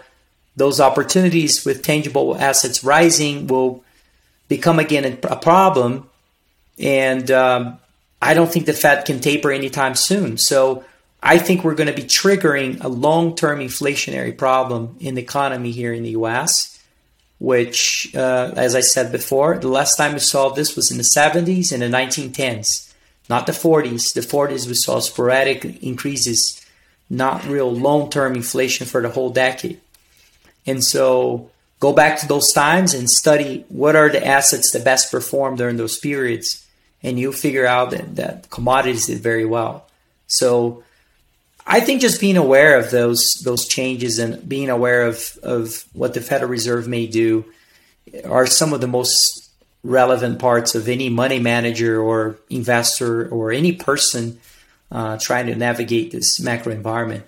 those opportunities with tangible assets rising will become again a problem. And um, I don't think the Fed can taper anytime soon. So I think we're going to be triggering a long term inflationary problem in the economy here in the US which, uh, as I said before, the last time we saw this was in the 70s and the 1910s, not the 40s. The 40s we saw sporadic increases, not real long term inflation for the whole decade. And so go back to those times and study what are the assets that best perform during those periods. and you'll figure out that, that commodities did very well. So I think just being aware of those those changes and being aware of of what the Federal Reserve may do are some of the most relevant parts of any money manager or investor or any person uh, trying to navigate this macro environment.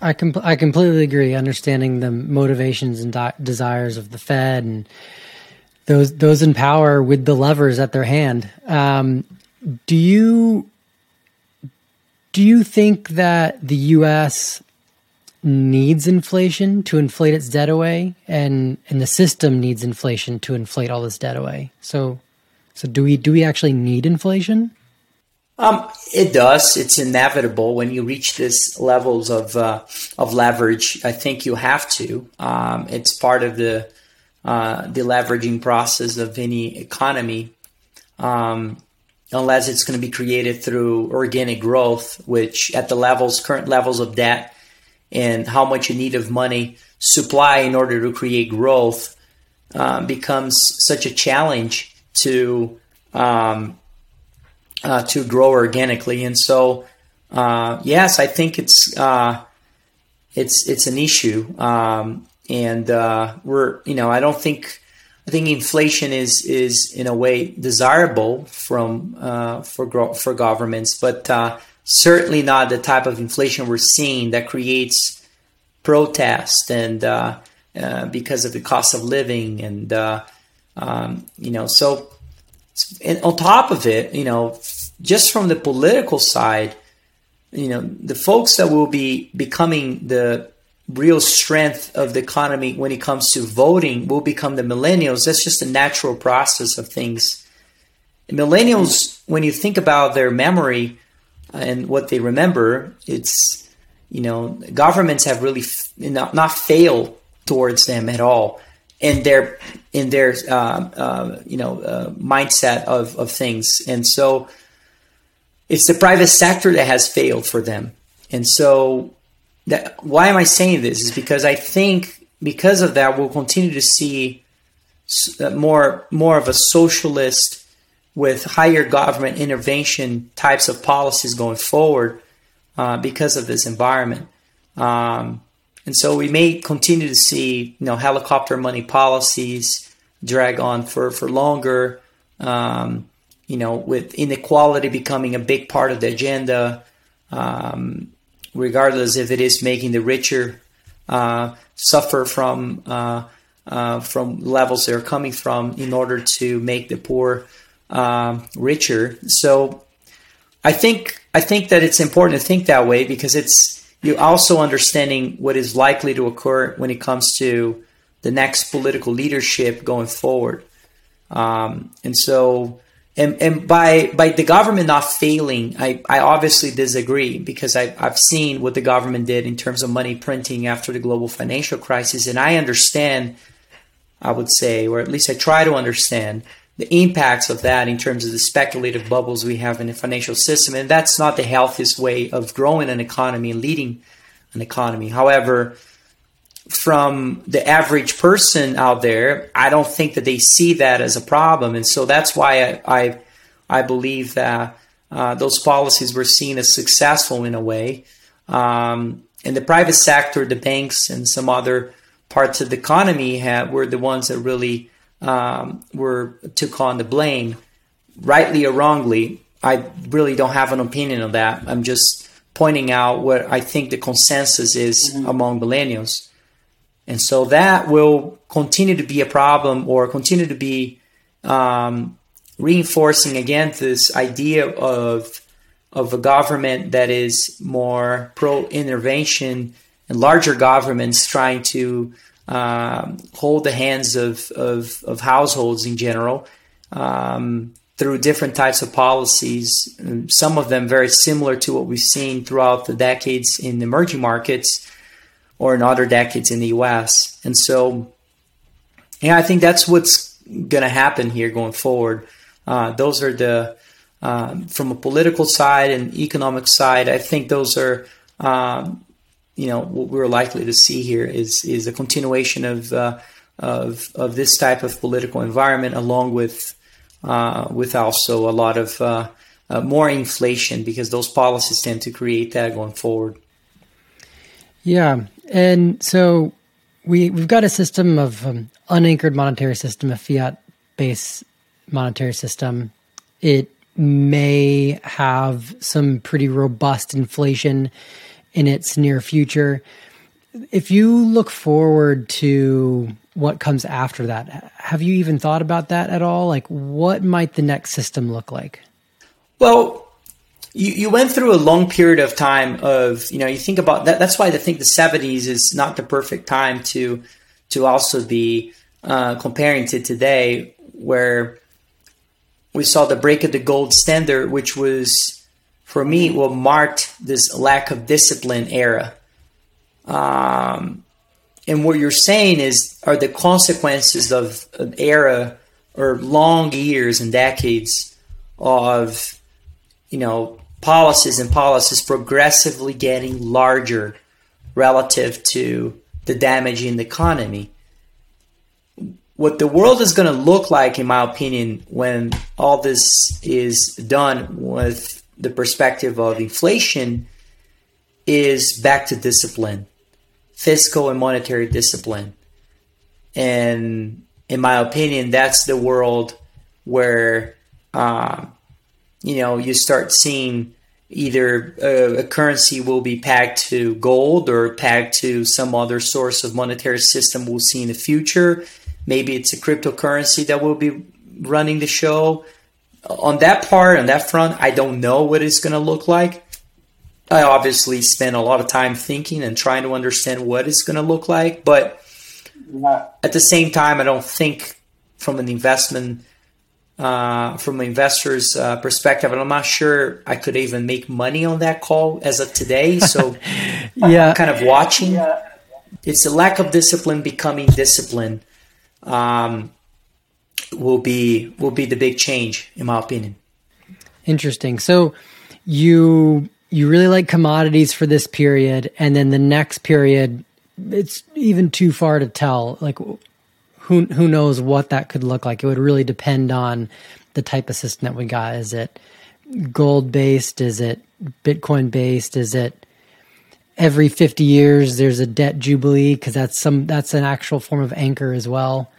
I com- I completely agree. Understanding the motivations and di- desires of the Fed and those those in power with the levers at their hand. Um, do you do you think that the U.S. needs inflation to inflate its debt away, and and the system needs inflation to inflate all this debt away? So, so do we do we actually need inflation? Um, it does. It's inevitable when you reach these levels of uh, of leverage. I think you have to. Um, it's part of the uh, the leveraging process of any economy, um, unless it's going to be created through organic growth, which at the levels current levels of debt and how much you need of money supply in order to create growth uh, becomes such a challenge to um, uh, to grow organically. And so, uh, yes, I think it's uh, it's it's an issue, um, and uh, we're you know I don't think I think inflation is is in a way desirable from uh, for for governments, but uh, certainly not the type of inflation we're seeing that creates protest and because of the cost of living and um, you know so and on top of it, you know, just from the political side, you know, the folks that will be becoming the real strength of the economy when it comes to voting will become the millennials. That's just a natural process of things. millennials, when you think about their memory uh, and what they remember, it's, you know, governments have really not, not failed towards them at all in their in their uh, uh, you know uh, mindset of of things, and so it's the private sector that has failed for them, and so that why am I saying this? Is because I think because of that we'll continue to see uh, more more of a socialist with higher government intervention types of policies going forward uh, because of this environment. Um, and so we may continue to see, you know, helicopter money policies drag on for, for longer, um, you know, with inequality becoming a big part of the agenda, um, regardless if it is making the richer uh, suffer from uh, uh, from levels they're coming from in order to make the poor um, richer. So I think I think that it's important to think that way because it's you're also understanding what is likely to occur when it comes to the next political leadership going forward. Um, and so, and, and by by the government not failing, I, I obviously disagree because I, I've seen what the government did in terms of money printing after the global financial crisis, and I understand, I would say, or at least I try to understand the impacts of that in terms of the speculative bubbles we have in the financial system. And that's not the healthiest way of growing an economy and leading an economy. However, from the average person out there, I don't think that they see that as a problem. And so that's why I, I, I believe that uh, those policies were seen as successful in a way. Um, and the private sector, the banks, and some other parts of the economy have, were the ones that really um, were took on the blame, rightly or wrongly. I really don't have an opinion on that. I'm just pointing out what I think the consensus is mm-hmm. among millennials. And so that will continue to be a problem or continue to be um, reinforcing again this idea of of a government that is more pro intervention and larger governments trying to um, hold the hands of, of, of, households in general um, through different types of policies, some of them very similar to what we've seen throughout the decades in emerging markets or in other decades in the US. And so, yeah, I think that's what's going to happen here going forward. Uh, those are the, um, from a political side and economic side, I think those are um, you know what we're likely to see here is is a continuation of uh, of of this type of political environment, along with uh, with also a lot of uh, uh, more inflation because those policies tend to create that going forward. Yeah, and so we we've got a system of um, unanchored monetary system, a fiat based monetary system. It may have some pretty robust inflation in its near future. If you look forward to what comes after that, have you even thought about that at all? Like, what might the next system look like? Well, you, you went through a long period of time of, you know, you think about that. That's why I think the 70s is not the perfect time to, to also be uh, comparing to today, where we saw the break of the gold standard, which was, for me, what marked this lack of discipline era. Um, and what you're saying is, are the consequences of an era or long years and decades of you know, policies and policies progressively getting larger relative to the damage in the economy. What the world is going to look like, in my opinion, when all this is done with the perspective of inflation, is back to discipline, fiscal and monetary discipline. And in my opinion, that's the world where um, you know, you start seeing either a, a, currency will be pegged to gold or pegged to some other source of monetary system we'll see in the future. Maybe it's a cryptocurrency that will be running the show. On that part, on that front, I don't know what it's going to look like. I obviously spend a lot of time thinking and trying to understand what it's going to look like, but at the same time, I don't think from an investment uh, from an investor's uh, perspective, and I'm not sure I could even make money on that call as of today. So, yeah, I'm kind of watching. Yeah. It's the lack of discipline becoming discipline. Um, will be will be the big change, in my opinion. Interesting. So, you you really like commodities for this period, and then the next period, it's even too far to tell. Like, who who knows what that could look like. It would really depend on the type of system that we got. Is it gold based? Is it Bitcoin based? Is it every 50 years there's a debt jubilee because that's some that's an actual form of anchor as well.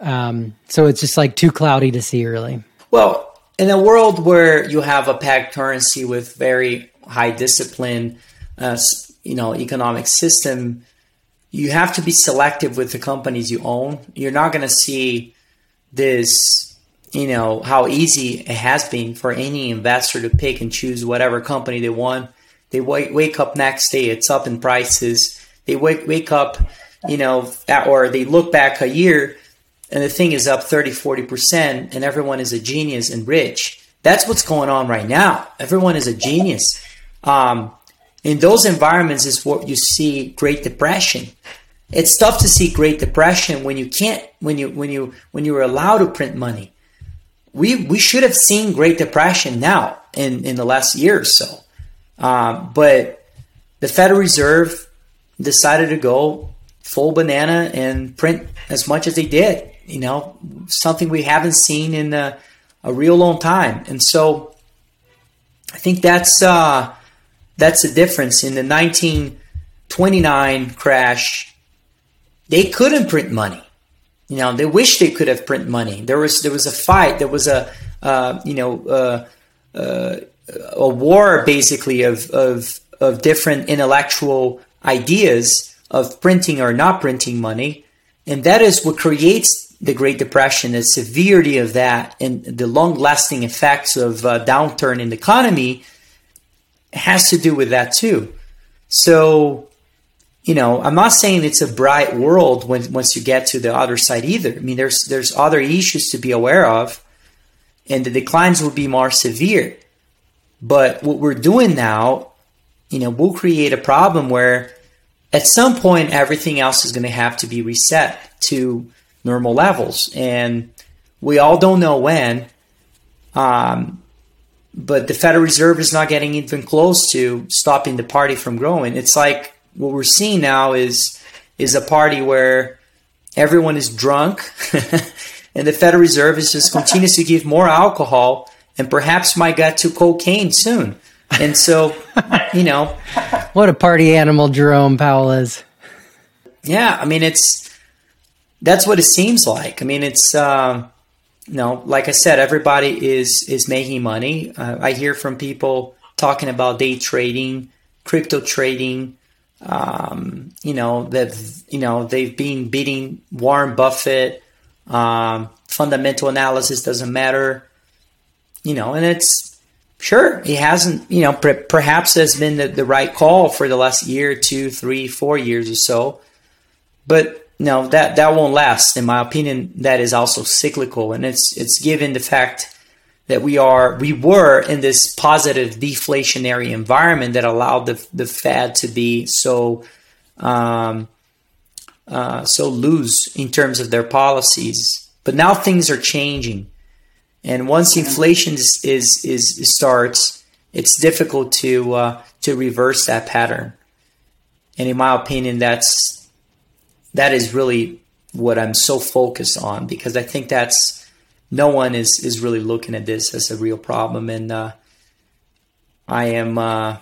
Um, so it's just like too cloudy to see really. Well, in a world where you have a pegged currency with very high discipline, uh, you know, economic system, you have to be selective with the companies you own. You're not going to see this, you know, how easy it has been for any investor to pick and choose whatever company they want. They wake, wake up next day, it's up in prices. They wake up, you know, or they look back a year and the thing is up 30, 40%, and everyone is a genius and rich. That's what's going on right now. Everyone is a genius. Um, in those environments is what you see Great Depression. It's tough to see Great Depression when you can't when you when you when you are allowed to print money. We we should have seen Great Depression now in in the last year or so, um, but the Federal Reserve decided to go full banana and print as much as they did. You know, something we haven't seen in a, a real long time, and so I think that's. Uh, that's the difference. In the 1929 crash, they couldn't print money. You know, they wish they could have print money. There was there was a fight. There was a uh, you know uh, uh, a war basically of of of different intellectual ideas of printing or not printing money, and that is what creates the Great Depression. The severity of that and the long lasting effects of a downturn in the economy has to do with that too. So, you know, I'm not saying it's a bright world when once you get to the other side either. I mean, there's there's other issues to be aware of, and the declines will be more severe. But what we're doing now, you know, will create a problem where at some point everything else is going to have to be reset to normal levels, and we all don't know when. Um, but the Federal Reserve is not getting even close to stopping the party from growing. It's like what we're seeing now is is a party where everyone is drunk and the Federal Reserve is just continues to give more alcohol and perhaps might get to cocaine soon. And so, you know, what a party animal Jerome Powell is. Yeah, I mean it's that's what it seems like. I mean it's um, you know, like I said, everybody is is making money. Uh, I hear from people talking about day trading, crypto trading. Um, you know that you know they've been beating Warren Buffett. Um, fundamental analysis doesn't matter. You know, and it's sure he hasn't. You know, per- perhaps has been the, the right call for the last year, two, three, four years or so. But no, that that won't last. In my opinion, that is also cyclical, and it's it's given the fact that we are we were in this positive deflationary environment that allowed the the Fed to be so um, uh, so loose in terms of their policies. But now things are changing, and once inflation is is, is starts, it's difficult to uh, to reverse that pattern. And in my opinion, that's that is really what I'm so focused on because I think that's no one is is really looking at this as a real problem, and uh, I am, uh,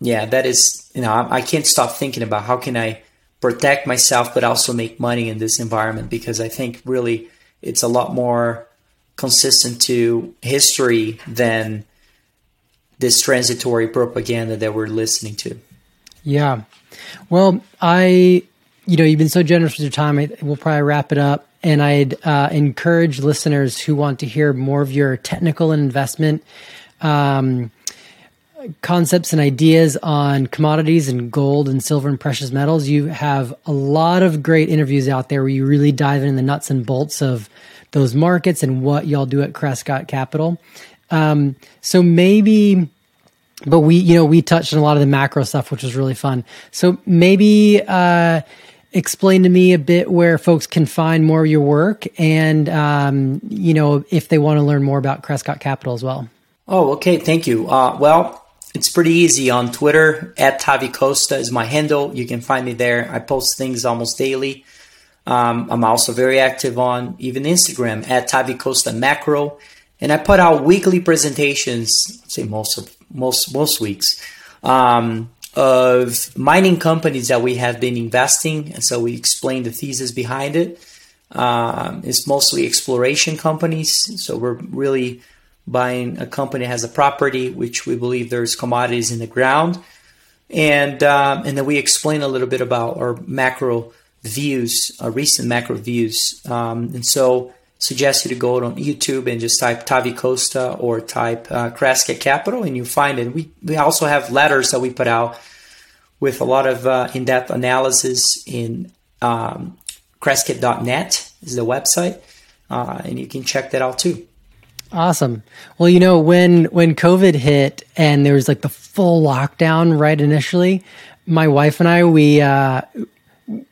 yeah, that is, you know, I, I, can't stop thinking about how can I protect myself, but also make money in this environment because I think really it's a lot more consistent to history than this transitory propaganda that we're listening to. Yeah. Well, I, you know, you've been so generous with your time. we'll probably wrap it up. And I'd uh, encourage listeners who want to hear more of your technical and investment um, concepts and ideas on commodities and gold and silver and precious metals. You have a lot of great interviews out there where you really dive in the nuts and bolts of those markets and what y'all do at Crescat Capital. Um, so maybe but we you know we touched on a lot of the macro stuff which was really fun so maybe uh, explain to me a bit where folks can find more of your work and um, you know if they want to learn more about Crescat Capital as well. Oh, okay, thank you. Uh, well, it's pretty easy on Twitter at Tavi Costa is my handle. You can find me there. I post things almost daily. Um, I'm also very active on even Instagram at Tavi Costa Macro, and I put out weekly presentations. Say most of most most weeks. Um, of mining companies that we have been investing. And so we explain the thesis behind it. Um, it's mostly exploration companies. So we're really buying a company that has a property, which we believe there's commodities in the ground. And, um, and then we explain a little bit about our macro views, our recent macro views. Um, and so suggest you to go on YouTube and just type Tavi Costa or type uh, Crescat Capital and you find it. We, we also have letters that we put out with a lot of uh, in-depth analysis in um, Crescat.net is the website, uh, and you can check that out too. Awesome. Well, you know when when COVID hit and there was like the full lockdown right initially, my wife and I we uh,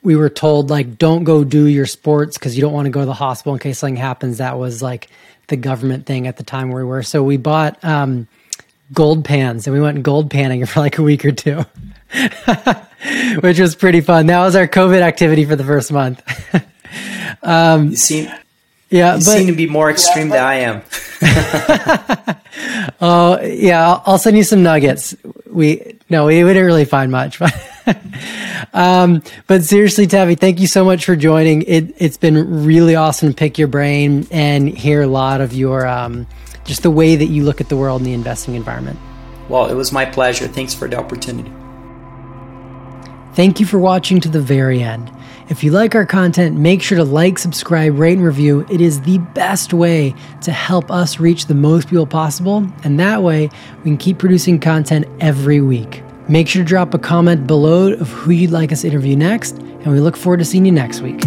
we were told like don't go do your sports because you don't want to go to the hospital in case something happens. That was like the government thing at the time where we were. So we bought um, gold pans and we went gold panning for like a week or two. which was pretty fun. That was our COVID activity for the first month. um, you seem, yeah, you but, seem to be more extreme yeah, than I am. oh yeah, I'll send you some nuggets. We no, we, we didn't really find much, but um, but seriously, Tavi, thank you so much for joining. It it's been really awesome to pick your brain and hear a lot of your um, just the way that you look at the world and the investing environment. Well, it was my pleasure. Thanks for the opportunity. Thank you for watching to the very end. If you like our content, make sure to like, subscribe, rate, and review. It is the best way to help us reach the most people possible, and that way we can keep producing content every week. Make sure to drop a comment below of who you'd like us to interview next, and we look forward to seeing you next week.